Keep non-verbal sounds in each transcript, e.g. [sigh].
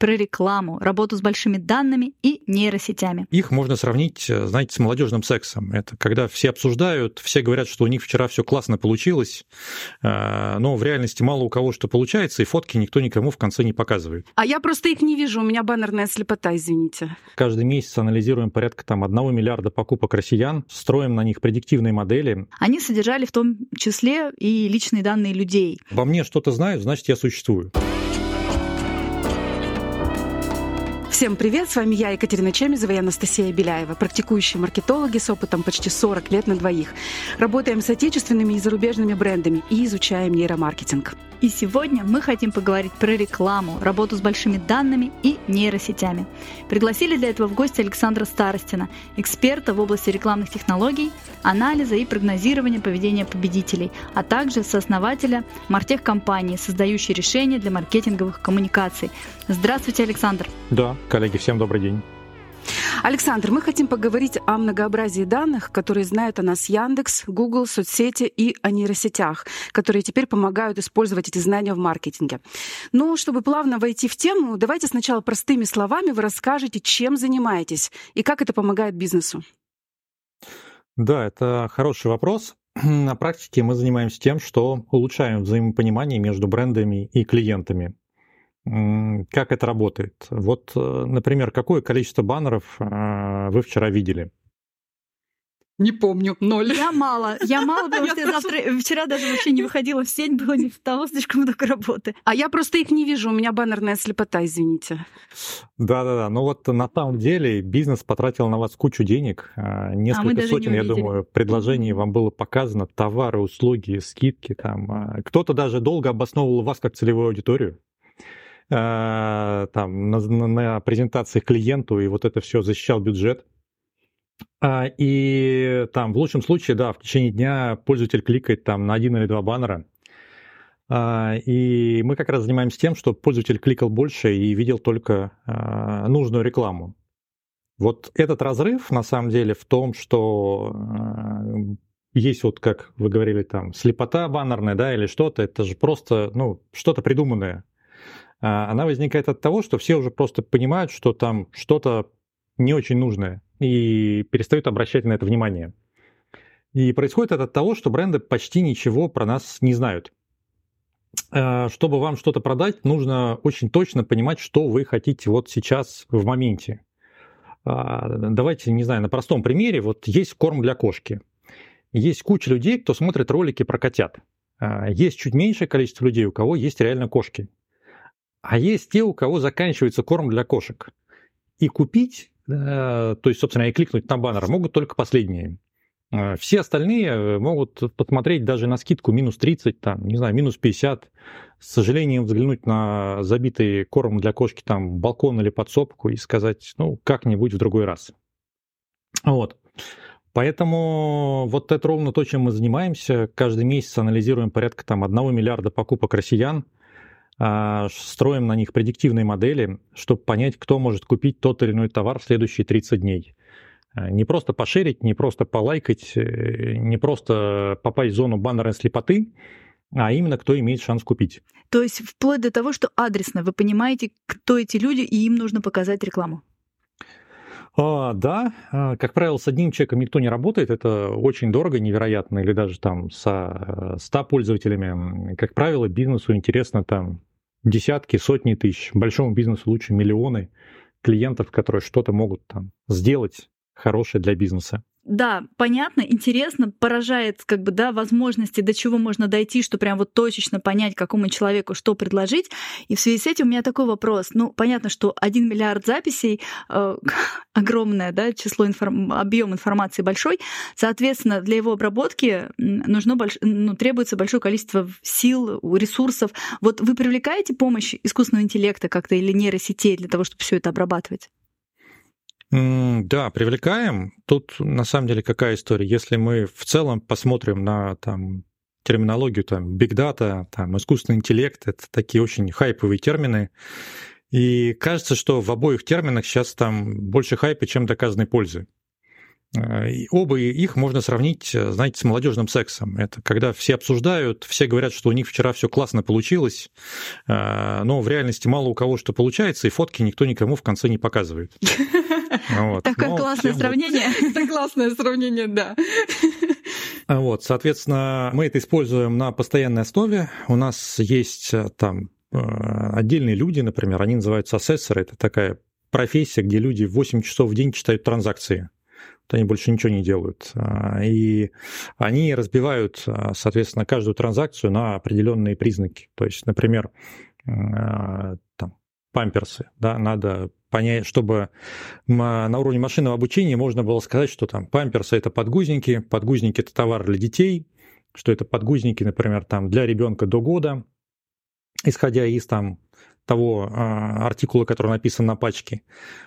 про рекламу, работу с большими данными и нейросетями. Их можно сравнить, э, знаете, с молодежным сексом. Это когда все обсуждают, все говорят, что у них вчера все классно получилось, э, но в реальности мало у кого что получается, и фотки никто никому в конце не показывает. А я просто их не вижу, у меня баннерная слепота, извините. Каждый месяц анализируем порядка там 1 миллиарда покупок россиян, строим на них предиктивные модели. Они содержали в том числе и личные данные людей. Во мне что-то знают, значит, я существую. Всем привет, с вами я, Екатерина Чемизова и Анастасия Беляева, практикующие маркетологи с опытом почти 40 лет на двоих. Работаем с отечественными и зарубежными брендами и изучаем нейромаркетинг. И сегодня мы хотим поговорить про рекламу, работу с большими данными и нейросетями. Пригласили для этого в гости Александра Старостина, эксперта в области рекламных технологий, анализа и прогнозирования поведения победителей, а также сооснователя Мартех компании, создающей решения для маркетинговых коммуникаций. Здравствуйте, Александр. Да, коллеги, всем добрый день. Александр, мы хотим поговорить о многообразии данных, которые знают о нас Яндекс, Google, соцсети и о нейросетях, которые теперь помогают использовать эти знания в маркетинге. Но чтобы плавно войти в тему, давайте сначала простыми словами вы расскажете, чем занимаетесь и как это помогает бизнесу. Да, это хороший вопрос. [clears throat] На практике мы занимаемся тем, что улучшаем взаимопонимание между брендами и клиентами. Как это работает? Вот, э, например, какое количество баннеров э, вы вчера видели? Не помню, ноль. Я мало, я мало, потому [laughs] что я завтра, вчера даже вообще не выходила в сеть, было не того, слишком много работы. А я просто их не вижу, у меня баннерная слепота, извините. Да-да-да, ну вот на самом деле бизнес потратил на вас кучу денег, а, несколько а сотен, я думаю, предложений вам было показано, товары, услуги, скидки там. А, кто-то даже долго обосновывал вас как целевую аудиторию. Э, там, на, на презентациях клиенту, и вот это все защищал бюджет. А, и там в лучшем случае, да, в течение дня пользователь кликает там на один или два баннера. А, и мы как раз занимаемся тем, что пользователь кликал больше и видел только а, нужную рекламу. Вот этот разрыв на самом деле в том, что есть вот, как вы говорили, там слепота баннерная, да, или что-то, это же просто, ну, что-то придуманное. А, она возникает от того, что все уже просто понимают, что там что-то не очень нужное, и перестают обращать на это внимание. И происходит это от того, что бренды почти ничего про нас не знают. А, чтобы вам что-то продать, нужно очень точно понимать, что вы хотите вот сейчас в моменте. А, давайте, не знаю, на простом примере. Вот есть корм для кошки. Есть куча людей, кто смотрит ролики про котят. Есть чуть меньшее количество людей, у кого есть реально кошки. А есть те, у кого заканчивается корм для кошек. И купить, э, то есть, собственно, и кликнуть на баннер могут только последние. Э, все остальные э, могут посмотреть даже на скидку минус 30, там, не знаю, минус 50. С сожалением взглянуть на забитый корм для кошки, там, балкон или подсобку и сказать, ну, как-нибудь в другой раз. Вот. Поэтому вот это ровно то, чем мы занимаемся. Каждый месяц анализируем порядка там 1 миллиарда покупок россиян – строим на них предиктивные модели, чтобы понять, кто может купить тот или иной товар в следующие 30 дней. А, не просто пошерить, не просто полайкать, э, не просто попасть в зону баннерной слепоты, а именно кто имеет шанс купить. То есть вплоть до того, что адресно вы понимаете, кто эти люди, и им нужно показать рекламу. А, да, а, как правило, с одним человеком никто не работает, это очень дорого, невероятно, или даже там со 100 пользователями. Как правило, бизнесу интересно там десятки, сотни тысяч. Большому бизнесу лучше миллионы клиентов, которые что-то могут там сделать хорошее для бизнеса да, понятно, интересно, поражает как бы, да, возможности, до чего можно дойти, что прям вот точечно понять, какому человеку что предложить. И в связи с этим у меня такой вопрос. Ну, понятно, что один миллиард записей, э, [laughs] огромное, да, число, информ... объем информации большой, соответственно, для его обработки нужно больш... ну, требуется большое количество сил, ресурсов. Вот вы привлекаете помощь искусственного интеллекта как-то или нейросетей для того, чтобы все это обрабатывать? Да, привлекаем. Тут на самом деле какая история? Если мы в целом посмотрим на там, терминологию, там, big data, там, искусственный интеллект, это такие очень хайповые термины. И кажется, что в обоих терминах сейчас там больше хайпа, чем доказанной пользы. Э, и оба их можно сравнить, э, знаете, с молодежным сексом. Это когда все обсуждают, все говорят, что у них вчера все классно получилось, э, но в реальности мало у кого что получается, и фотки никто никому в конце не показывает. [laughs] Такое классное сравнение. [laughs] Это классное сравнение, да. Вот, соответственно, мы это используем на постоянной основе. У нас есть там отдельные люди, например, они называются асессоры. Это такая профессия, где люди 8 часов в день читают транзакции они больше ничего не делают. А, и они разбивают, а, соответственно, каждую транзакцию на определенные признаки. То есть, например, а, там, памперсы, да, надо понять, чтобы на уровне машинного обучения можно было сказать, что там памперсы это подгузники, подгузники это товар для детей, что это подгузники, например, там для ребенка до года, исходя из там того а, артикула, который написан на пачке,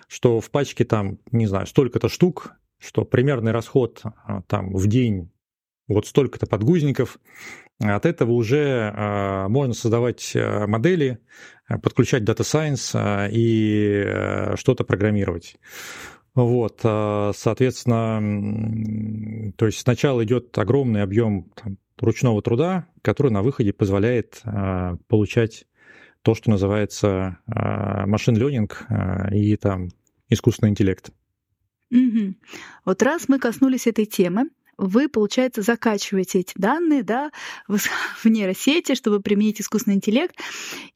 что в пачке там, не знаю, столько-то штук, что примерный расход а, там в день вот столько-то подгузников, от этого уже э, можно создавать э, модели, подключать Data Science э, и что-то программировать. Вот, соответственно, то есть сначала идет огромный объем там, ручного труда, который на выходе позволяет получать то, что называется машин ленинг и там искусственный интеллект. Угу. Вот раз мы коснулись этой темы, вы, получается, закачиваете эти данные да, [laughs] в, в нейросети, чтобы применить искусственный интеллект,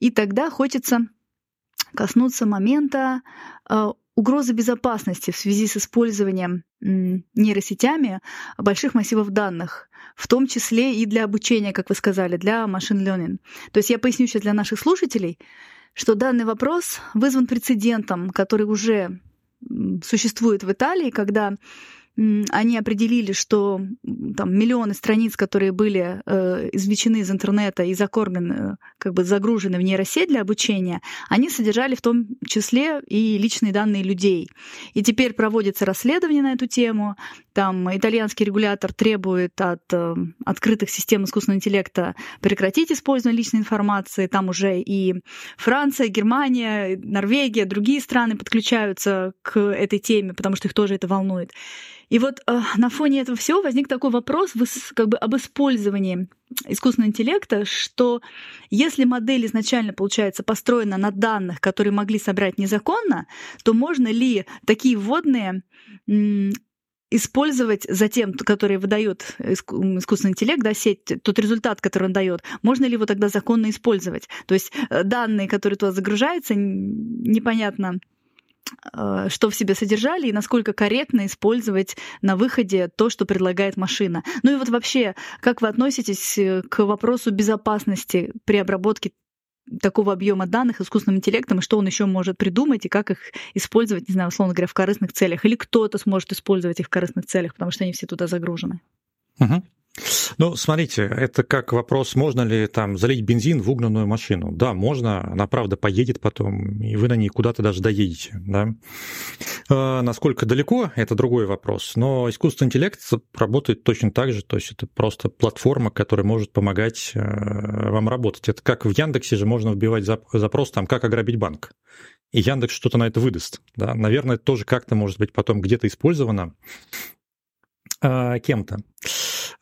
и тогда хочется коснуться момента э, угрозы безопасности в связи с использованием э, нейросетями больших массивов данных, в том числе и для обучения, как вы сказали, для машин learning. То есть я поясню сейчас для наших слушателей, что данный вопрос вызван прецедентом, который уже существует в Италии, когда они определили, что там миллионы страниц, которые были э, извлечены из интернета и закормлены, как бы загружены в нейросеть для обучения, они содержали в том числе и личные данные людей. И теперь проводится расследование на эту тему. Там итальянский регулятор требует от э, открытых систем искусственного интеллекта прекратить использование личной информации. Там уже и Франция, Германия, Норвегия, другие страны подключаются к этой теме, потому что их тоже это волнует. И вот э, на фоне этого всего возник такой вопрос как бы об использовании искусственного интеллекта, что если модель изначально, получается, построена на данных, которые могли собрать незаконно, то можно ли такие вводные использовать затем, который выдает искусственный интеллект, да, сеть, тот результат, который он дает, можно ли его тогда законно использовать? То есть э, данные, которые туда загружаются, непонятно, Э, что в себе содержали и насколько корректно использовать на выходе то, что предлагает машина. Ну и вот вообще, как вы относитесь э, к вопросу безопасности при обработке такого объема данных искусственным интеллектом, и что он еще может придумать, и как их использовать, не знаю, условно говоря, в корыстных целях, или кто-то сможет использовать их в корыстных целях, потому что они все туда загружены. Угу. Ну, смотрите, это как вопрос, можно ли там залить бензин в угнанную машину. Да, можно, она правда поедет потом, и вы на ней куда-то даже доедете. Да? А, насколько далеко, это другой вопрос. Но искусственный интеллект работает точно так же, то есть это просто платформа, которая может помогать э, вам работать. Это как в Яндексе же можно вбивать запрос, там, как ограбить банк. И Яндекс что-то на это выдаст. Да? Наверное, это тоже как-то может быть потом где-то использовано э, кем-то.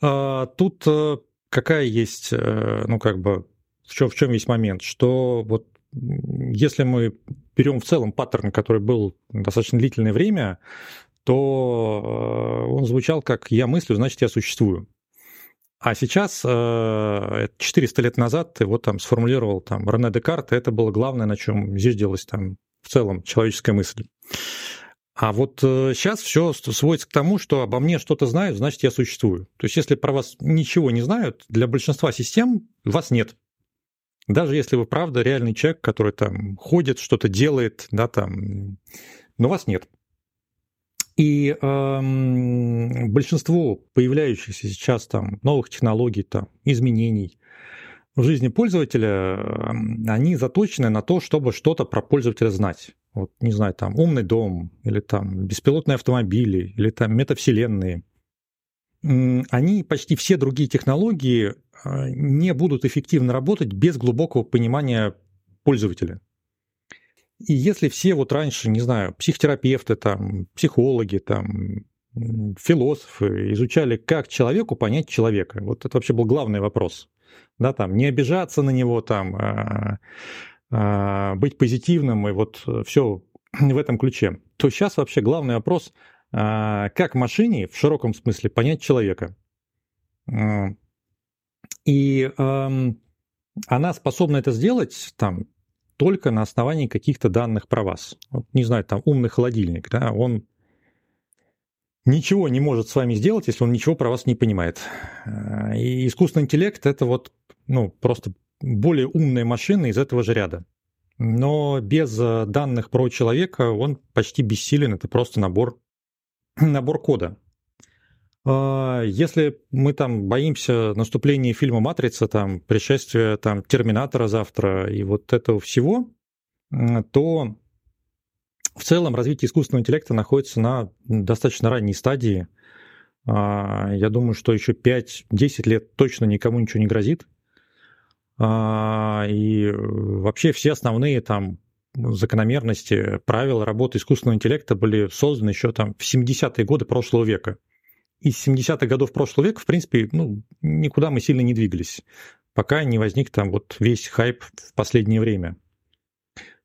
А, тут э, какая есть, ну, как бы, в чем, в чем есть момент, что вот если мы берем в целом паттерн, который был достаточно длительное время, то э, он звучал как «я мыслю, значит, я существую». А сейчас, 400 лет назад, его там сформулировал там Рене Декарт, это было главное, на чем делалась там в целом человеческая мысль. А вот сейчас э, все сводится к тому, что обо мне что-то знают, значит, я существую. То есть, если про вас ничего не знают, для большинства систем вас нет. Даже если вы правда реальный человек, который там ходит, что-то делает, да, там, но вас нет. И эм, большинство появляющихся сейчас там новых технологий, там, изменений в жизни пользователя, эм, они заточены на то, чтобы что-то про пользователя знать вот, не знаю, там, умный дом, или там беспилотные автомобили, или там метавселенные, они, почти все другие технологии не будут эффективно работать без глубокого понимания пользователя. И если все вот раньше, не знаю, психотерапевты, там, психологи, там, философы изучали, как человеку понять человека. Вот это вообще был главный вопрос. Да, там, не обижаться на него, там, а, а, быть позитивным и вот все в этом ключе. То сейчас вообще главный вопрос, а, как машине в широком смысле понять человека. И а, она способна это сделать там только на основании каких-то данных про вас. Вот, не знаю, там умный холодильник, да, он ничего не может с вами сделать, если он ничего про вас не понимает. А, и искусственный интеллект — это вот, ну, просто более умная машина из этого же ряда. Но без э, данных про человека он почти бессилен, это просто набор, набор кода. А, если мы там боимся наступления фильма «Матрица», там, пришествия там, «Терминатора» завтра и вот этого всего, то в целом развитие искусственного интеллекта находится на достаточно ранней стадии. А, я думаю, что еще 5-10 лет точно никому ничего не грозит. А, и вообще все основные там закономерности, правила работы искусственного интеллекта были созданы еще там в 70-е годы прошлого века из 70-х годов прошлого века, в принципе, ну, никуда мы сильно не двигались, пока не возник там вот весь хайп в последнее время.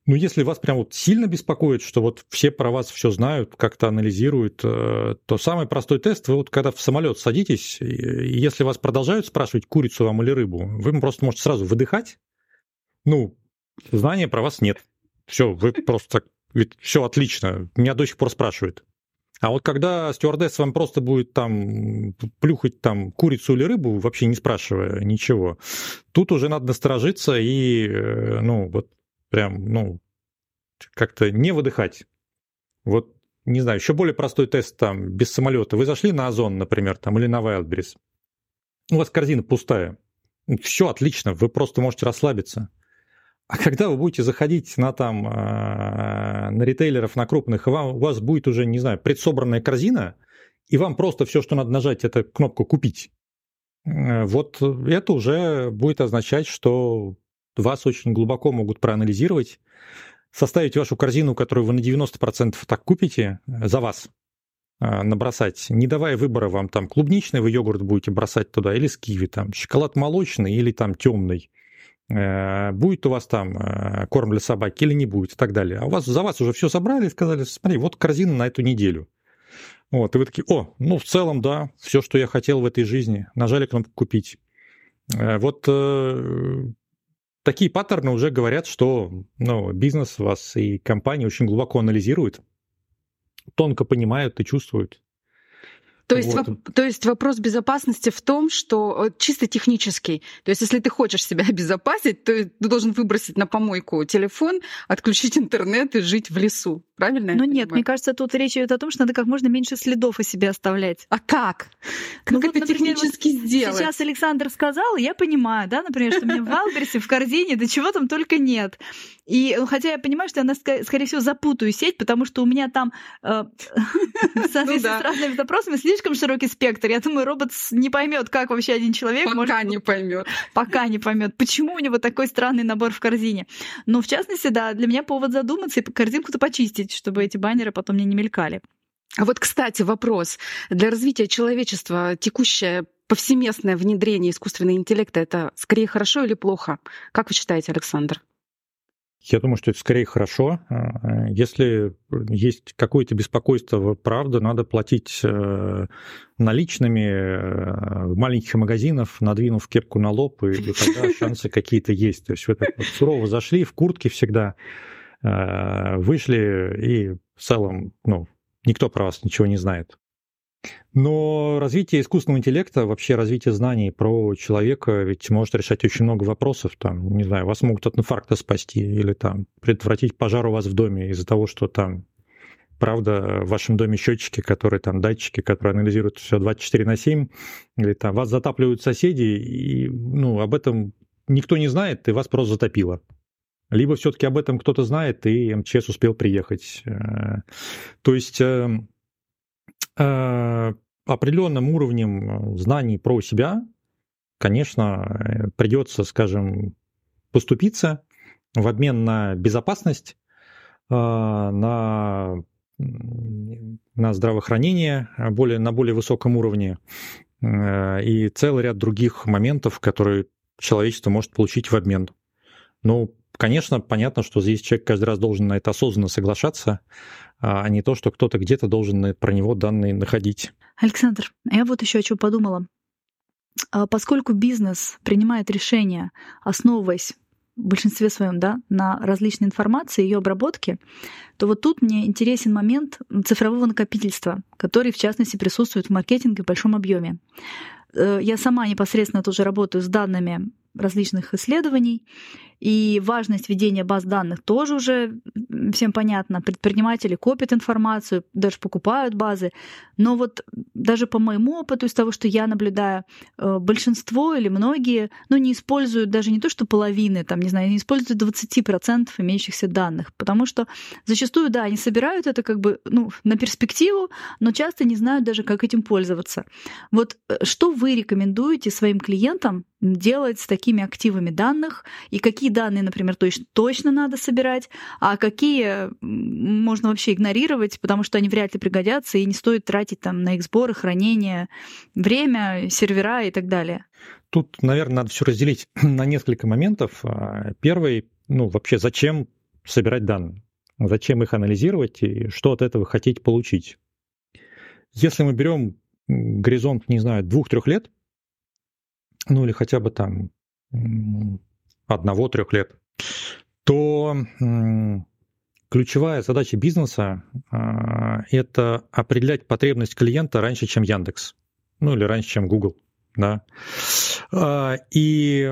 Ну, если вас прям вот сильно беспокоит, что вот все про вас все знают, как-то анализируют, э, то самый простой тест, вы вот когда в самолет садитесь, если вас продолжают спрашивать, курицу вам или рыбу, вы просто можете сразу выдыхать. Ну, знания про вас нет. Все, вы просто ведь все отлично. Меня до сих пор спрашивают. А вот когда стюардесс вам просто будет там плюхать там курицу или рыбу, вообще не спрашивая ничего, тут уже надо насторожиться и, э, ну, вот прям, ну, как-то не выдыхать. Вот, не знаю, еще более простой тест там, без самолета. Вы зашли на Озон, например, там, или на Wildberries. У вас корзина пустая. Все отлично, вы просто можете расслабиться. А когда вы будете заходить на там а, на ритейлеров, на крупных, вам, у вас будет уже, не знаю, предсобранная корзина, и вам просто все, что надо нажать, это кнопку «Купить». Э, вот это уже будет означать, что вас очень глубоко могут проанализировать, составить вашу корзину, которую вы на 90% так купите, за вас набросать, не давая выбора вам там клубничный вы йогурт будете бросать туда или с киви, там шоколад молочный или там темный Э, будет у вас там э, корм для собаки или не будет и так далее. А у вас за вас уже все собрали и сказали, смотри, вот корзина на эту неделю. Вот, и вы такие, о, ну, в целом, да, все, что я хотел в этой жизни. Нажали кнопку «Купить». Э, вот э, такие паттерны уже говорят, что ну, бизнес вас и компания очень глубоко анализируют, тонко понимают и чувствуют. То есть, вот. воп- то есть вопрос безопасности в том, что э, чисто технический. То есть если ты хочешь себя [laughs] обезопасить, то ты должен выбросить на помойку телефон, отключить интернет и жить в лесу. Правильно? Ну нет, мне кажется, тут речь идет о том, что надо как можно меньше следов о себе оставлять. А как? Как ну, это вот, например, технически вот сделать? Сейчас Александр сказал, я понимаю, да, например, что у меня в Валберсе, в корзине, да чего там только нет. И ну, хотя я понимаю, что я, скорее всего, запутаю сеть, потому что у меня там э, [laughs] в соответствии с разными запросами слишком широкий спектр. Я думаю, робот не поймет, как вообще один человек пока может... не поймет. Пока не поймет, почему у него такой странный набор в корзине. Но в частности, да, для меня повод задуматься и корзинку-то почистить, чтобы эти баннеры потом мне не мелькали. А вот, кстати, вопрос. Для развития человечества текущее повсеместное внедрение искусственного интеллекта это скорее хорошо или плохо? Как вы считаете, Александр? Я думаю, что это скорее хорошо. А, если есть какое-то беспокойство, правда, надо платить э, наличными э, в маленьких магазинах, надвинув кепку на лоб, и тогда [laughs] шансы какие-то есть. То есть вы так вот сурово зашли в куртке всегда, э, вышли, и в целом, ну, никто про вас ничего не знает. Но развитие искусственного интеллекта, вообще развитие знаний про человека ведь может решать очень много вопросов. Там, не знаю, вас могут от инфаркта спасти или там предотвратить пожар у вас в доме из-за того, что там правда, в вашем доме счетчики, которые там датчики, которые анализируют все 24 на 7, или там вас затапливают соседи, и ну, об этом никто не знает, и вас просто затопило. Либо все-таки об этом кто-то знает, и МЧС успел приехать. Э, то есть эм, Э, определенным уровнем э, знаний про себя, конечно, э, придется, скажем, поступиться в обмен на безопасность, на на здравоохранение более, на более высоком уровне и целый ряд других моментов, которые человечество может получить в обмен. Ну, конечно, понятно, что здесь человек каждый раз должен на это осознанно соглашаться, а не то, что кто-то где-то должен про него данные находить. Александр, я вот еще о чем подумала. А поскольку бизнес принимает решения, основываясь в большинстве своем да, на различной информации, ее обработке, то вот тут мне интересен момент цифрового накопительства, который, в частности, присутствует в маркетинге в большом объеме. Э, я сама непосредственно тоже работаю с данными различных исследований. И важность ведения баз данных тоже уже всем понятно. Предприниматели копят информацию, даже покупают базы. Но вот даже по моему опыту, из того, что я наблюдаю, э, большинство или многие ну, не используют даже не то, что половины, там, не знаю, не используют 20% имеющихся данных. Потому что зачастую, да, они собирают это как бы ну, на перспективу, но часто не знают даже, как этим пользоваться. Вот э, что вы рекомендуете своим клиентам делать с такими активами данных и какие данные, например, точно, точно надо собирать, а какие можно вообще игнорировать, потому что они вряд ли пригодятся и не стоит тратить там на их сборы, хранение, время, сервера и так далее. Тут, наверное, надо все разделить [clears throat] на несколько моментов. А, первый, ну, вообще, зачем собирать данные? Зачем их анализировать и что от этого хотеть получить? Если мы берем горизонт, не знаю, двух-трех лет, ну или хотя бы там одного-трех лет, то ключевая задача бизнеса а, – это определять потребность клиента раньше, чем Яндекс, ну или раньше, чем Google. Да? А, и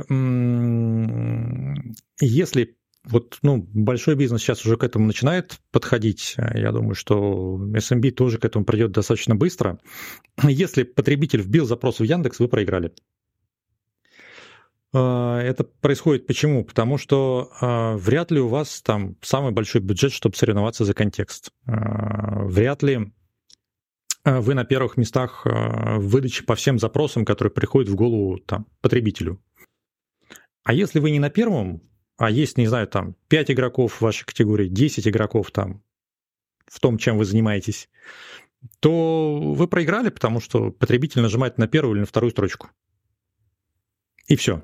если вот, ну, большой бизнес сейчас уже к этому начинает подходить. Я думаю, что SMB тоже к этому придет достаточно быстро. Если потребитель вбил запрос в Яндекс, вы проиграли. А, это происходит почему? Потому что э, вряд ли у вас там самый большой бюджет, чтобы соревноваться за контекст. Э, вряд ли вы на первых местах э, в выдаче по всем запросам, которые приходят в голову там, потребителю. А если вы не на первом, а есть, не знаю, там 5 игроков в вашей категории, 10 игроков там в том, чем вы занимаетесь, то вы проиграли, потому что потребитель нажимает на первую или на вторую строчку. И все.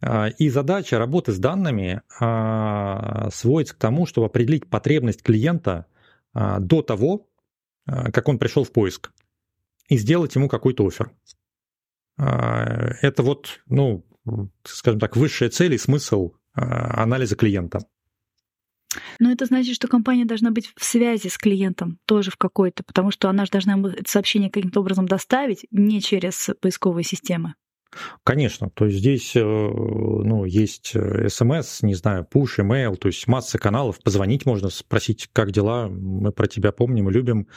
А, и задача работы с данными а, сводится к тому, чтобы определить потребность клиента а, до того, как он пришел в поиск, и сделать ему какой-то офер. Это вот, ну, скажем так, высшая цель и смысл анализа клиента. Но это значит, что компания должна быть в связи с клиентом тоже в какой-то, потому что она же должна сообщение каким-то образом доставить не через поисковые системы. Конечно, то есть здесь э, ну, есть смс, не знаю, push, email, то есть масса каналов, позвонить можно, спросить, как дела, мы про тебя помним любим.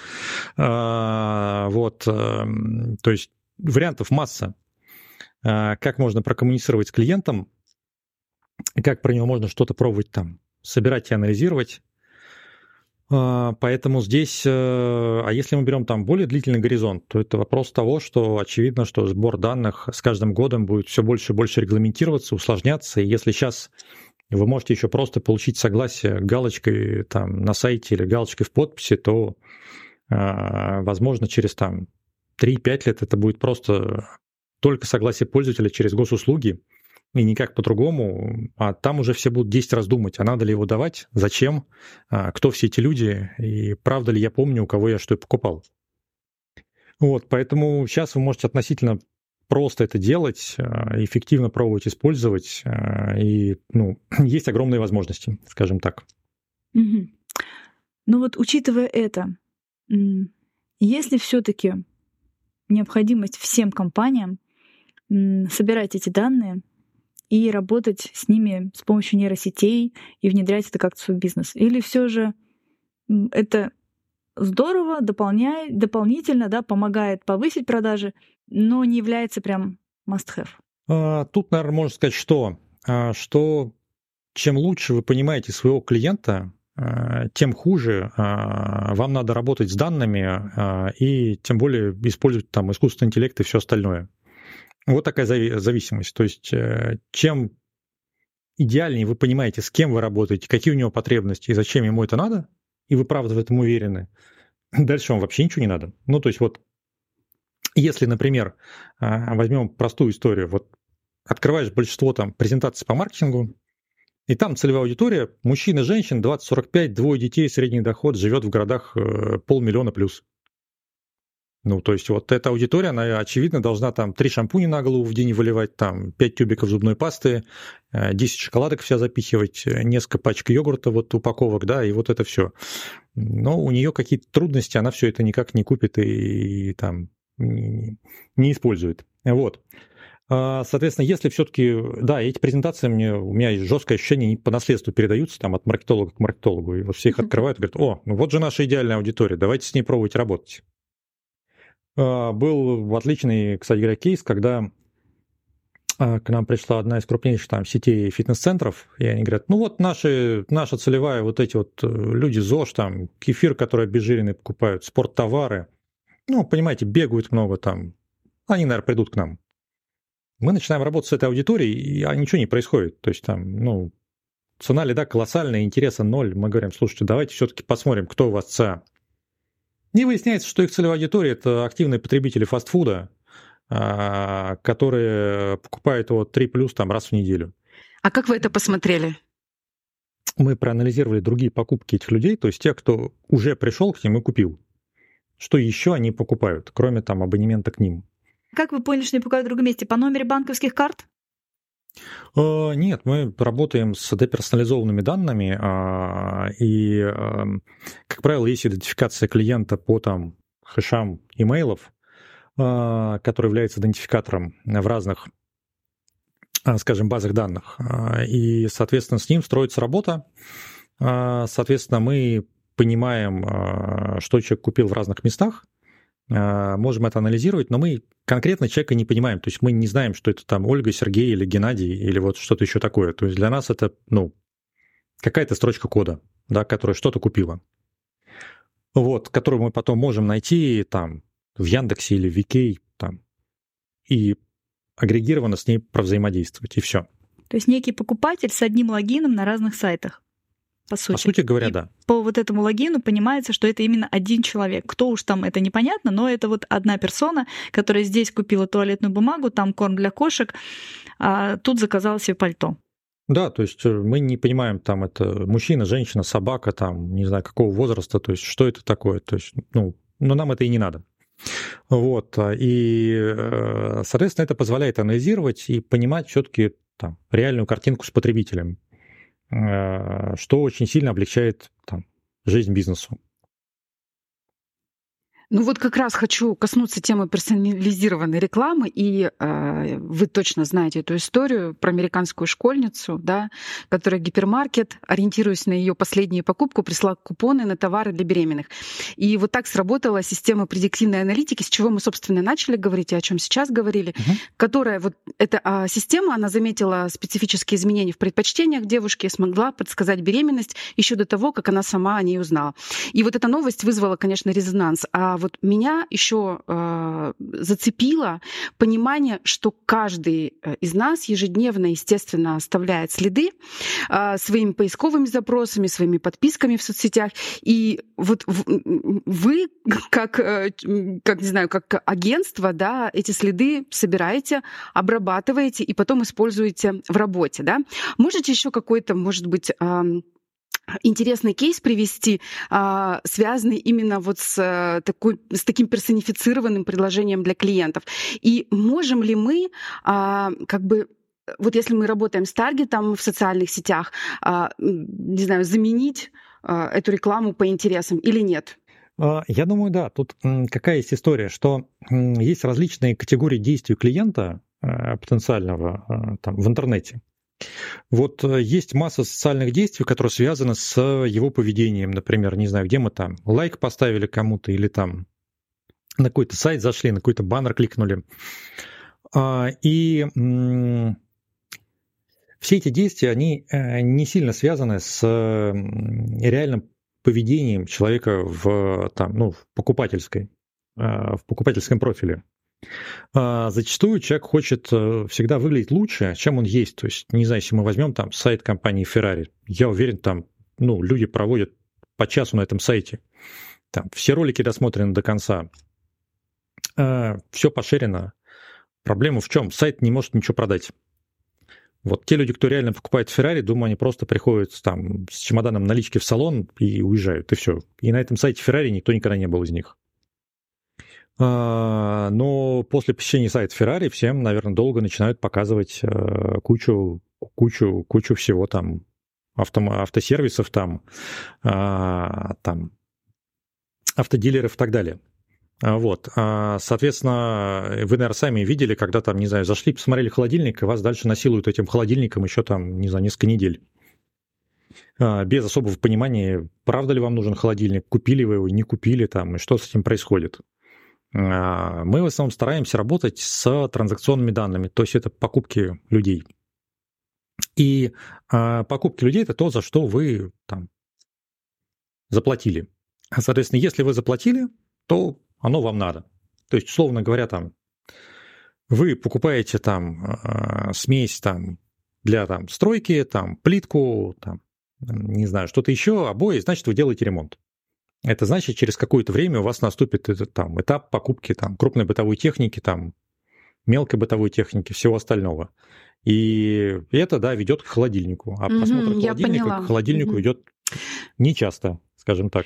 А, вот, эм, то есть вариантов масса. А, как можно прокоммуницировать с клиентом, как про него можно что-то пробовать там, собирать и анализировать. А, поэтому здесь, э, а если мы берем там более длительный горизонт, то это вопрос того, что очевидно, что сбор данных с каждым годом будет все больше и больше регламентироваться, усложняться. И если сейчас вы можете еще просто получить согласие галочкой там на сайте или галочкой в подписи, то, а, возможно, через там 3-5 лет это будет просто только согласие пользователя через госуслуги, и никак по-другому, а там уже все будут 10 раз думать, а надо ли его давать, зачем, а, кто все эти люди, и правда ли я помню, у кого я что покупал. Вот, поэтому сейчас вы можете относительно просто это делать, а, эффективно пробовать использовать, а, и ну, [clears throat] есть огромные возможности, скажем так. Угу. Ну вот, учитывая это, если все-таки необходимость всем компаниям собирать эти данные, и работать с ними с помощью нейросетей и внедрять это как-то в свой бизнес? Или все же это здорово, дополняет, дополнительно да, помогает повысить продажи, но не является прям must-have? А, тут, наверное, можно сказать, что, а, что чем лучше вы понимаете своего клиента, а, тем хуже вам надо работать с данными и тем более использовать там искусственный интеллект и все остальное. Вот такая зависимость. То есть э, чем идеальнее вы понимаете, с кем вы работаете, какие у него потребности и зачем ему это надо, и вы правда в этом уверены, [sniffs] дальше вам вообще ничего не надо. Ну, то есть вот если, например, а, возьмем простую историю, вот открываешь большинство там презентаций по маркетингу, и там целевая аудитория мужчины, женщин, 20-45, двое детей, средний доход, живет в городах э, полмиллиона плюс. Ну, то есть вот эта аудитория, она, очевидно, должна там три шампуня на голову в день выливать, там пять тюбиков зубной пасты, 10 э, шоколадок вся запихивать, э, несколько пачек йогурта, вот упаковок, да, и вот это все. Но у нее какие-то трудности, она все это никак не купит и, и там не, не использует. Вот. А, соответственно, если все-таки, да, эти презентации мне, у меня есть жесткое ощущение, по наследству передаются там от маркетолога к маркетологу, и вот все их открывают и говорят, о, ну вот же наша идеальная аудитория, давайте с ней пробовать работать. А, был отличный, кстати говоря, кейс, когда а, к нам пришла одна из крупнейших там сетей фитнес-центров, и они говорят, ну вот наши, наша целевая, вот эти вот э, люди ЗОЖ, там, кефир, который обезжиренный покупают, спорттовары, ну, понимаете, бегают много там, они, наверное, придут к нам. Мы начинаем работать с этой аудиторией, и а ничего не происходит. То есть там, ну, цена лида колоссальная, интереса ноль. Мы говорим, слушайте, давайте все-таки посмотрим, кто у вас ЦА. Не выясняется, что их целевая аудитория – это активные потребители фастфуда, а, которые покупают его 3 плюс там раз в неделю. А как вы это посмотрели? Мы проанализировали другие покупки этих людей, то есть те, кто уже пришел к ним и купил. Что еще они покупают, кроме там абонемента к ним? Как вы поняли, что они покупают в другом месте? По номеру банковских карт? Э, нет, мы работаем с деперсонализованными данными, а, и, эм, как правило, есть идентификация клиента по там хэшам имейлов, а, который является идентификатором в разных, а, скажем, базах данных. И, соответственно, с ним строится работа. Соответственно, мы понимаем, что человек купил в разных местах, можем это анализировать, но мы конкретно человека не понимаем. То есть мы не знаем, что это там Ольга, Сергей или Геннадий или вот что-то еще такое. То есть для нас это, ну, какая-то строчка кода, да, которая что-то купила. Вот, которую мы потом можем найти там в Яндексе или в Викей там и агрегированно с ней провзаимодействовать, и все. То есть некий покупатель с одним логином на разных сайтах по сути. По сути говоря, и да. По вот этому логину понимается, что это именно один человек. Кто уж там, это непонятно, но это вот одна персона, которая здесь купила туалетную бумагу, там корм для кошек, а тут заказала себе пальто. Да, то есть э, мы не понимаем, там это мужчина, женщина, собака, там, не знаю, какого возраста, то есть что это такое, то есть, ну, но нам это и не надо. Вот, а, и, э, соответственно, это позволяет анализировать и понимать все-таки там, реальную картинку с потребителем. Э, что очень сильно облегчает там, жизнь бизнесу. Ну вот как раз хочу коснуться темы персонализированной рекламы, и э, вы точно знаете эту историю про американскую школьницу, да, которая гипермаркет, ориентируясь на ее последнюю покупку, прислал купоны на товары для беременных. И вот так сработала система предиктивной аналитики, с чего мы, собственно, начали говорить и о чем сейчас говорили, угу. которая вот эта а, система, она заметила специфические изменения в предпочтениях девушки, смогла подсказать беременность еще до того, как она сама о ней узнала. И вот эта новость вызвала, конечно, резонанс. А вот меня еще э, зацепило понимание, что каждый э, из нас ежедневно, естественно, оставляет следы э, своими поисковыми запросами, своими подписками в соцсетях. И вот вы, как, э, как не знаю, как агентство, да, эти следы собираете, обрабатываете и потом используете в работе, да. Можете еще какой-то, может быть, интересный кейс привести, а, связанный именно вот с, э, такой, с таким персонифицированным предложением для клиентов. И можем ли мы а, как бы вот если мы работаем с таргетом в социальных сетях, а, не знаю, заменить эту рекламу по интересам или нет? Я думаю, да. Тут какая есть история, что есть различные категории действий клиента э, потенциального э, там, в интернете. Вот э, есть масса социальных действий, которые связаны с его поведением. Например, не знаю, где мы там лайк поставили кому-то или там на какой-то сайт зашли, на какой-то баннер кликнули. А, и все эти действия, они э, не сильно связаны с реальным поведением человека в, там, ну, в покупательской, э, в покупательском профиле. А, зачастую человек хочет э, всегда выглядеть лучше, чем он есть. То есть, не знаю, если мы возьмем там сайт компании Ferrari, я уверен, там ну, люди проводят по часу на этом сайте. Там все ролики досмотрены до конца. Э, все поширено. Проблема в чем? Сайт не может ничего продать. Вот те люди, кто реально покупает Феррари, думаю, они просто приходят там с чемоданом налички в салон и уезжают, и все. И на этом сайте Феррари никто никогда не был из них. А, но после посещения сайта Ferrari всем, наверное, долго начинают показывать э, кучу, кучу, кучу всего там, авто, автосервисов там, а, там, автодилеров и так далее. А, вот, соответственно, вы, наверное, сами видели, когда там, не знаю, зашли, посмотрели холодильник, и вас дальше насилуют этим холодильником еще там, не знаю, несколько недель. Без особого понимания, правда ли вам нужен холодильник, купили вы его, не купили там, и что с этим происходит. А, мы в основном стараемся работать с транзакционными данными, то есть это покупки людей. И а, покупки людей это то, за что вы там заплатили. Соответственно, если вы заплатили, то оно вам надо. То есть, условно говоря, там вы покупаете там а, смесь там для там стройки, там плитку, там не знаю, что-то еще, обои, значит, вы делаете ремонт. Это значит, через какое-то время у вас наступит этот там этап покупки там крупной бытовой техники, там мелкой бытовой техники, всего остального. И это, да, ведет к холодильнику. А просмотр холодильника к холодильнику угу. идет нечасто скажем так.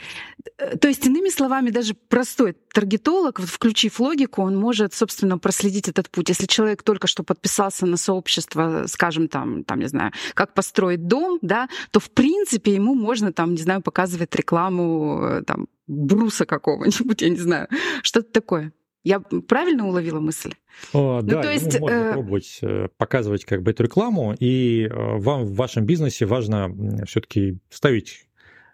Э, то есть, иными словами, даже простой таргетолог, вот включив логику, он может, собственно, проследить этот путь. Если человек только что подписался на сообщество, скажем, там, там, не знаю, как построить дом, да, то, в принципе, ему можно, там, не знаю, показывать рекламу, э, там, бруса какого-нибудь, [laughs] я не знаю, что-то такое. Я правильно уловила мысль? О, ну, да, то есть, можно э... пробовать показывать как бы эту рекламу, и вам в вашем бизнесе важно все-таки ставить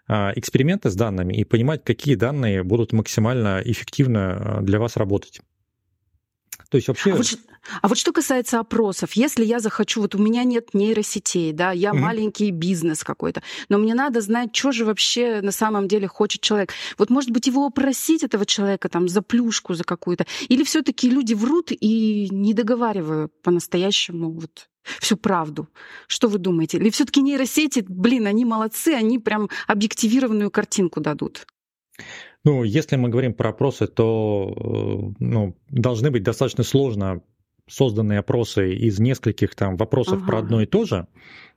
эксперименты с данными и понимать, какие данные будут максимально эффективно а, для вас работать. То есть вообще... А вот, а вот что касается опросов, если я захочу, вот у меня нет нейросетей, да, я mm-hmm. маленький бизнес какой-то, но мне надо знать, что же вообще на самом деле хочет человек. Вот, может быть, его опросить этого человека там за плюшку, за какую-то, или все-таки люди врут и не договаривают по-настоящему вот всю правду. Что вы думаете? Или все-таки нейросети, блин, они молодцы, они прям объективированную картинку дадут? Ну, если мы говорим про опросы, то э, ну, должны быть достаточно сложно созданные опросы из нескольких там вопросов ага. про одно и то же,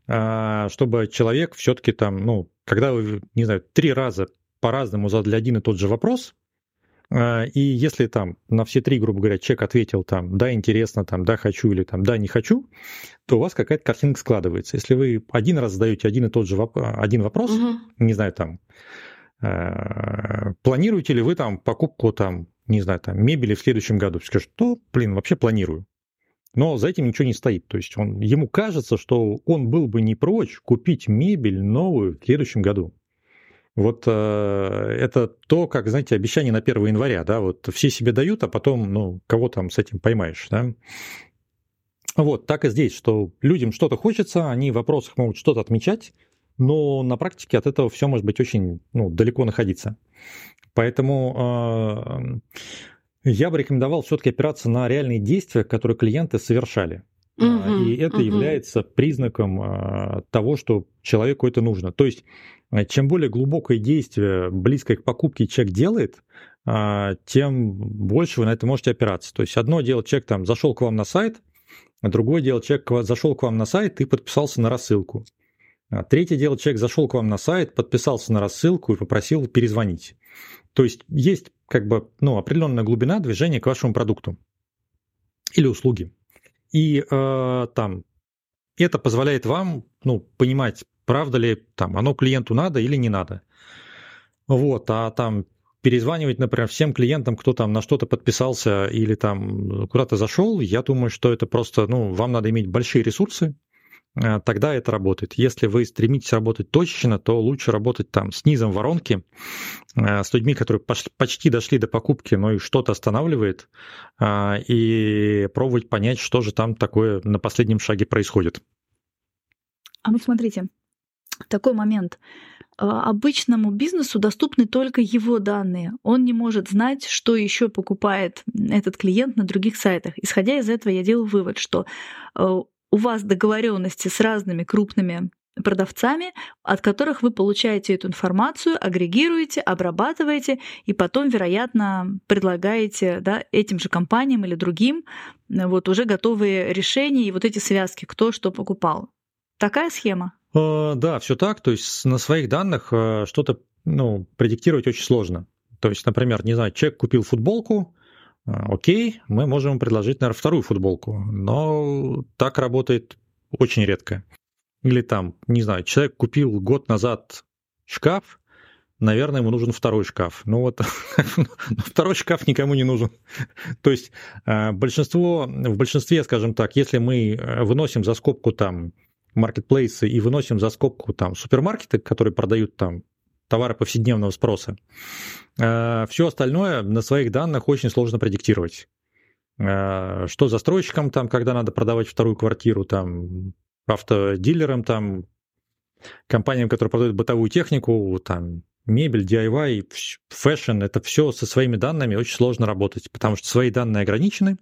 а, чтобы человек все-таки там, ну, когда вы, не знаю, три раза по-разному задали один и тот же вопрос, и если там на все три, грубо говоря, человек ответил там «да, интересно», там «да, хочу» или там «да, не хочу», то у вас какая-то картинка складывается. Если вы один раз задаете один и тот же воп- один вопрос, угу. не знаю, там э, планируете ли вы там покупку там, не знаю, там мебели в следующем году? Скажешь, то, блин, вообще планирую. Но за этим ничего не стоит. То есть он, ему кажется, что он был бы не прочь купить мебель новую в следующем году. Вот э, это то, как, знаете, обещание на 1 января, да, вот все себе дают, а потом, ну, кого там с этим поймаешь, да. Вот, так и здесь, что людям что-то хочется, они в вопросах могут что-то отмечать, но на практике от этого все может быть очень ну, далеко находиться. Поэтому э, я бы рекомендовал все-таки опираться на реальные действия, которые клиенты совершали. Uh-huh, и это uh-huh. является признаком э, того, что человеку это нужно. То есть а чем более глубокое действие, близкое к покупке человек делает, а, тем больше вы на это можете опираться. То есть одно дело, человек там зашел к вам на сайт, а другое дело, человек зашел к вам на сайт и подписался на рассылку. Третье дело, человек зашел к вам на сайт, подписался на рассылку и попросил перезвонить. То есть есть как бы ну, определенная глубина движения к вашему продукту или услуге. И э, там это позволяет вам ну, понимать, правда ли там оно клиенту надо или не надо. Вот, а там перезванивать, например, всем клиентам, кто там на что-то подписался или там куда-то зашел, я думаю, что это просто, ну, вам надо иметь большие ресурсы, тогда это работает. Если вы стремитесь работать точечно, то лучше работать там с низом воронки, а, с людьми, которые почти дошли до покупки, но и что-то останавливает, а, и пробовать понять, что же там такое на последнем шаге происходит. А ну смотрите, такой момент. Обычному бизнесу доступны только его данные. Он не может знать, что еще покупает этот клиент на других сайтах. Исходя из этого, я делаю вывод, что э, у вас договоренности с разными крупными продавцами, от которых вы получаете эту информацию, агрегируете, обрабатываете и потом, вероятно, предлагаете да, этим же компаниям или другим вот уже готовые решения и вот эти связки, кто что покупал. Такая схема? Э, да, все так. То есть на своих данных э, что-то ну, предиктировать очень сложно. То есть, например, не знаю, человек купил футболку, э, окей, мы можем предложить, наверное, вторую футболку, но так работает очень редко. Или там, не знаю, человек купил год назад шкаф, наверное, ему нужен второй шкаф. Ну вот [laughs] второй шкаф никому не нужен. То есть э, большинство, в большинстве, скажем так, если мы э, выносим за скобку там маркетплейсы и выносим за скобку там супермаркеты, которые продают там товары повседневного спроса, э, все остальное на своих данных очень сложно предиктировать. Что застройщикам там, когда надо продавать вторую квартиру, там автодилерам, там, компаниям, которые продают бытовую технику, там, мебель, DIY, fashion, это все со своими данными очень сложно работать, потому что свои данные ограничены,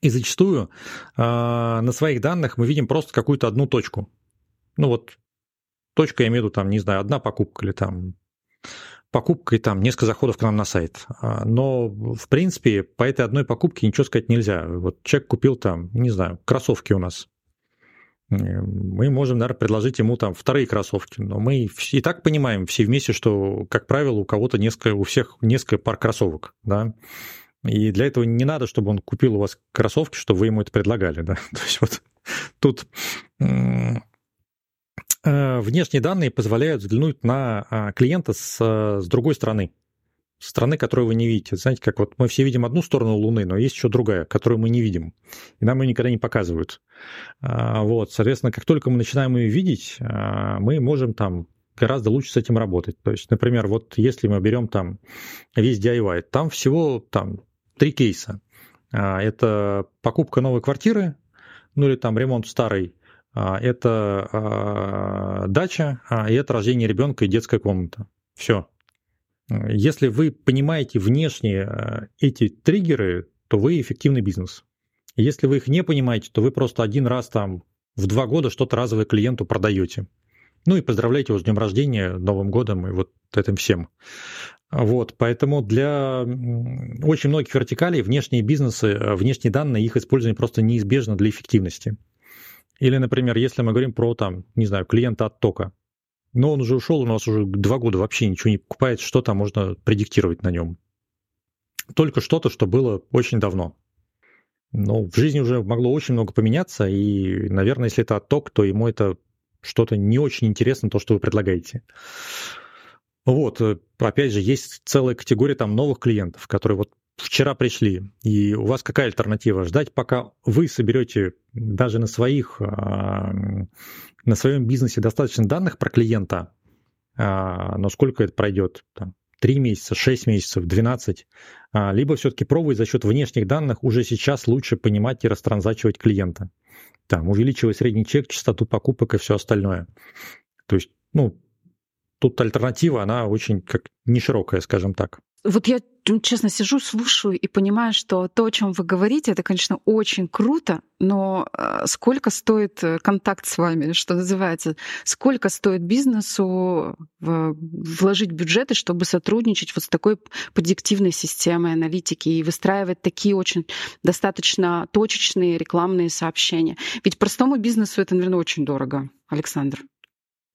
и зачастую э, на своих данных мы видим просто какую-то одну точку. Ну вот, точка, я имею в виду, там, не знаю, одна покупка или там покупка и там несколько заходов к нам на сайт. А, но, в принципе, по этой одной покупке ничего сказать нельзя. Вот человек купил там, не знаю, кроссовки у нас мы можем, наверное, предложить ему там вторые кроссовки. Но мы и так понимаем все вместе, что, как правило, у кого-то несколько, у всех несколько пар кроссовок, да. И для этого не надо, чтобы он купил у вас кроссовки, чтобы вы ему это предлагали, да. [laughs] То есть вот тут внешние данные позволяют взглянуть на а, клиента с, с другой стороны страны, которую вы не видите. Знаете, как вот мы все видим одну сторону Луны, но есть еще другая, которую мы не видим. И нам ее никогда не показывают. А, вот, соответственно, как только мы начинаем ее видеть, а, мы можем там гораздо лучше с этим работать. То есть, например, вот если мы берем там весь DIY, там всего там три кейса. Это покупка новой квартиры, ну или там ремонт старой, это дача, и это рождение ребенка и детская комната. Все. Если вы понимаете внешне э, эти триггеры, то вы эффективный бизнес. Если вы их не понимаете, то вы просто один раз там в два года что-то разовое клиенту продаете. Ну и поздравляйте его с днем рождения, Новым годом и вот этим всем. Вот, поэтому для очень многих вертикалей внешние бизнесы, внешние данные, их использование просто неизбежно для эффективности. Или, например, если мы говорим про, там, не знаю, клиента оттока. Но он уже ушел, у нас уже два года вообще ничего не покупает, что там можно предиктировать на нем. Только что-то, что было очень давно. Но в жизни уже могло очень много поменяться, и, наверное, если это отток, то ему это что-то не очень интересно, то, что вы предлагаете. Вот, э, опять же, есть целая категория там новых клиентов, которые вот вчера пришли, и у вас какая альтернатива? Ждать, пока вы соберете даже на своих, а, на своем бизнесе достаточно данных про клиента, а, но сколько это пройдет? Там, 3 месяца, 6 месяцев, 12, а, либо все-таки пробовать за счет внешних данных уже сейчас лучше понимать и растранзачивать клиента. Там, увеличивать средний чек, частоту покупок и все остальное. То есть, ну, тут альтернатива, она очень как не широкая, скажем так. Вот я честно сижу, слушаю и понимаю, что то, о чем вы говорите, это, конечно, очень круто, но э, сколько стоит э, контакт с вами, что называется, сколько стоит бизнесу вложить бюджеты, чтобы сотрудничать вот с такой предиктивной системой аналитики и выстраивать такие очень достаточно точечные рекламные сообщения. Ведь простому бизнесу это, наверное, очень дорого, Александр.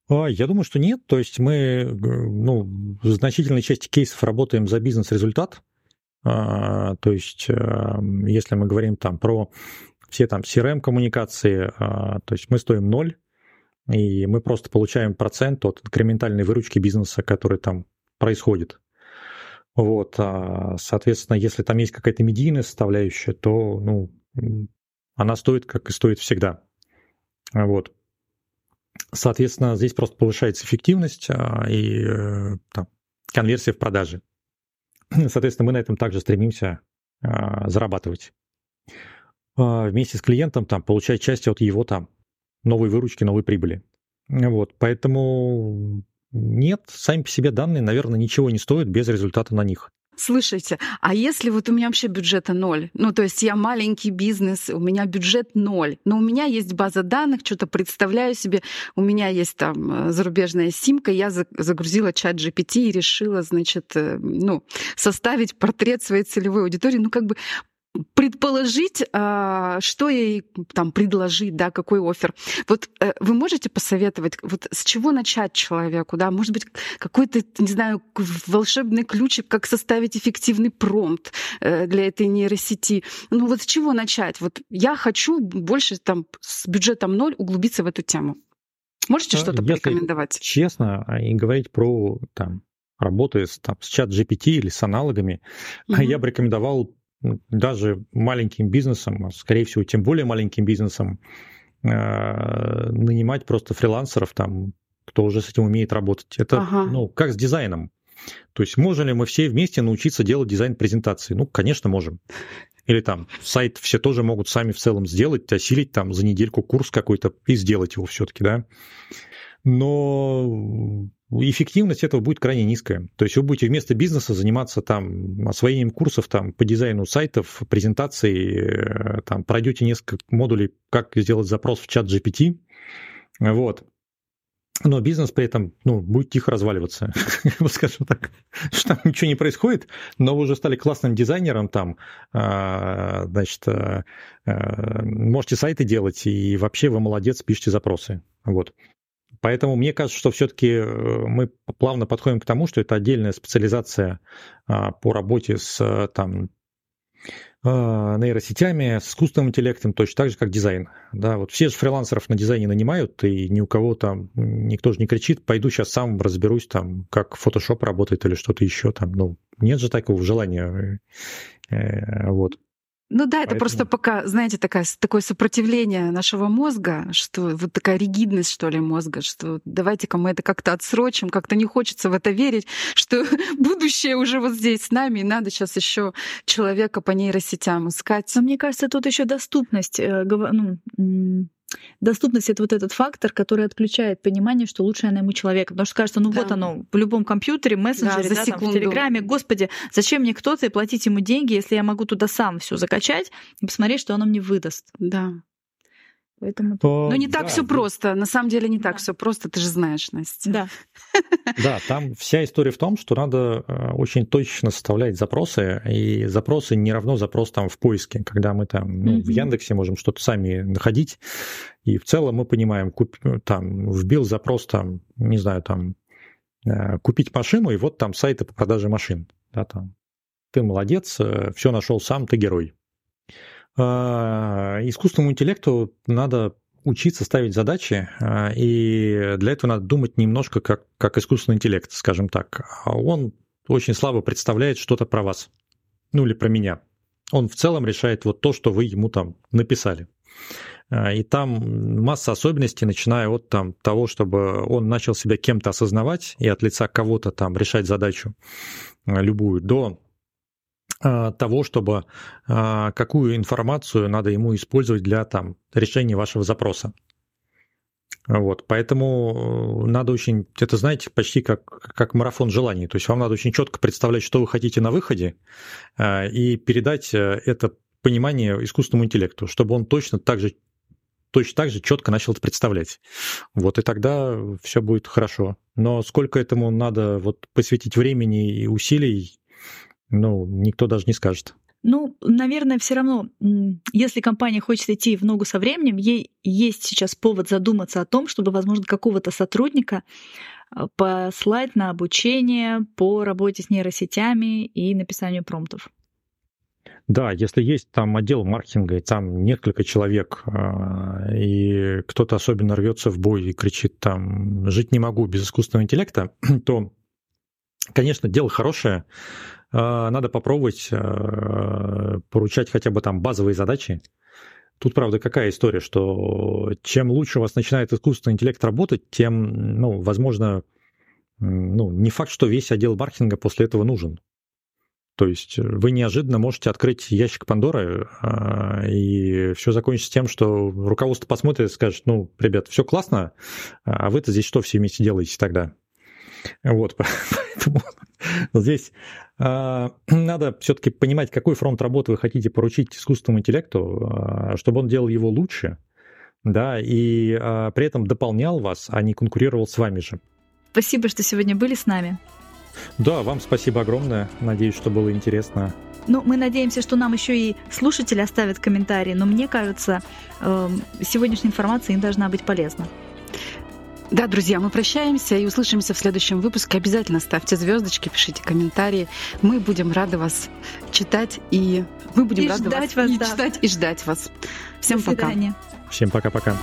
А, я думаю, что нет. То есть мы ну, в значительной части кейсов работаем за бизнес-результат. А, то есть эм, если мы говорим там про все там CRM-коммуникации, а, то есть мы стоим ноль, и мы просто получаем процент от инкрементальной выручки бизнеса, который там происходит. Вот, соответственно, если там есть какая-то медийная составляющая, то, ну, она стоит, как и стоит всегда. Вот. Соответственно, здесь просто повышается эффективность а, и э, там, конверсия в продаже. [clears throat] Соответственно, мы на этом также стремимся а, зарабатывать. А, вместе с клиентом там, получать часть от его там, новой выручки, новой прибыли. Вот, поэтому нет, сами по себе данные, наверное, ничего не стоят без результата на них. Слушайте, а если вот у меня вообще бюджета ноль, ну то есть я маленький бизнес, у меня бюджет ноль, но у меня есть база данных, что-то представляю себе, у меня есть там э, зарубежная симка, я загрузила чат GPT и решила, значит, э, ну, составить портрет своей целевой аудитории, ну как бы предположить, а, что ей там предложить, да, какой офер. Вот э, вы можете посоветовать, вот с чего начать человеку, да, может быть, какой-то, не знаю, волшебный ключик, как составить эффективный промпт э, для этой нейросети. Ну вот с чего начать? Вот я хочу больше там с бюджетом ноль углубиться в эту тему. Можете что-то Если порекомендовать? Честно, а, и говорить про там работы с, там, с чат GPT или с аналогами, угу. я бы рекомендовал даже маленьким бизнесом, а, скорее всего, тем более маленьким бизнесом, э, нанимать просто фрилансеров, там, кто уже с этим умеет работать. Это ага. ну, как с дизайном. То есть можем ли мы все вместе научиться делать дизайн презентации? Ну, конечно, можем. Или там сайт все тоже могут сами в целом сделать, осилить там за недельку курс какой-то и сделать его все-таки, да. Но эффективность этого будет крайне низкая. То есть вы будете вместо бизнеса заниматься там освоением курсов там, по дизайну сайтов, презентаций, э, там, пройдете несколько модулей, как сделать запрос в чат GPT, вот. Но бизнес при этом ну, будет тихо разваливаться, [laughs] скажем так, что там ничего не происходит, но вы уже стали классным дизайнером там, а, значит, а, а, можете сайты делать, и вообще вы молодец, пишите запросы. Вот. Поэтому мне кажется, что все-таки э, мы плавно подходим к тому, что это отдельная специализация а, по работе с э, там, а, нейросетями, с искусственным интеллектом, точно так же, как дизайн. Да, вот все же фрилансеров на дизайне нанимают, и ни у кого там, никто же не кричит, пойду сейчас сам разберусь, там, как Photoshop работает или что-то еще там. Ну, нет же такого желания. Э, вот. Ну да, это Поэтому... просто пока, знаете, такая, такое сопротивление нашего мозга, что вот такая ригидность, что ли, мозга, что давайте-ка мы это как-то отсрочим, как-то не хочется в это верить, что [laughs] будущее уже вот здесь с нами, и надо сейчас еще человека по нейросетям искать. Но мне кажется, тут еще доступность, э, ну, Доступность — это вот этот фактор, который отключает понимание, что лучше я найму человека. Потому что кажется, ну да. вот оно, в любом компьютере, мессенджере, да, да, там, в Телеграме, господи, зачем мне кто-то и платить ему деньги, если я могу туда сам все закачать и посмотреть, что оно мне выдаст. Да. Поэтому... То, ну, не так да, все да. просто. На самом деле не так да. все просто, ты же знаешь, Настя. Да. Да, там вся история в том, что надо э, очень точно составлять запросы, и запросы не равно запрос там в поиске, когда мы там ну, в Яндексе можем что-то сами находить, и в целом мы понимаем, куп, там, вбил запрос там, не знаю, там, э, купить машину, и вот там сайты по продаже машин. Да, там. Ты молодец, э, все нашел сам, ты герой. А, искусственному интеллекту надо учиться ставить задачи, а, и для этого надо думать немножко как, как искусственный интеллект, скажем так. А он очень слабо представляет что-то про вас, ну или про меня. Он в целом решает вот то, что вы ему там написали. И там масса особенностей, начиная от там, того, чтобы он начал себя кем-то осознавать и от лица кого-то там решать задачу любую, до а, того, чтобы а, какую информацию надо ему использовать для там, решения вашего запроса. Вот, поэтому э, надо очень, это знаете, почти как, как марафон желаний. То есть вам надо очень четко представлять, что вы хотите на выходе, а, и передать э, это понимание искусственному интеллекту, чтобы он точно так же точно так же четко начал это представлять. Вот, и тогда все будет хорошо. Но сколько этому надо вот посвятить времени и усилий, ну, никто даже не скажет. Ну, наверное, все равно, если компания хочет идти в ногу со временем, ей есть сейчас повод задуматься о том, чтобы, возможно, какого-то сотрудника а, послать на обучение по работе с нейросетями и написанию промптов. Да, если есть там отдел маркетинга, и там несколько человек, а, и кто-то особенно рвется в бой и кричит там «жить не могу без искусственного интеллекта», [clears throat] то, конечно, дело хорошее, надо попробовать а, поручать хотя бы там базовые задачи. Тут, правда, какая история, что чем лучше у вас начинает искусственный интеллект работать, тем, ну, возможно, ну, не факт, что весь отдел маркетинга после этого нужен. То есть вы неожиданно можете открыть ящик Пандоры, а, и все закончится тем, что руководство посмотрит и скажет, ну, ребят, все классно, а вы-то здесь что все вместе делаете тогда? Вот, [laughs] поэтому Здесь э, надо все-таки понимать, какой фронт работы вы хотите поручить искусственному интеллекту, э, чтобы он делал его лучше, да, и э, при этом дополнял вас, а не конкурировал с вами же. Спасибо, что сегодня были с нами. Да, вам спасибо огромное. Надеюсь, что было интересно. Ну, мы надеемся, что нам еще и слушатели оставят комментарии, но мне кажется, э, сегодняшняя информация им должна быть полезна. Да, друзья, мы прощаемся и услышимся в следующем выпуске. Обязательно ставьте звездочки, пишите комментарии. Мы будем рады вас читать и мы будем и рады вас вас, и да. читать и ждать вас. Всем До пока. Свидания. Всем пока-пока.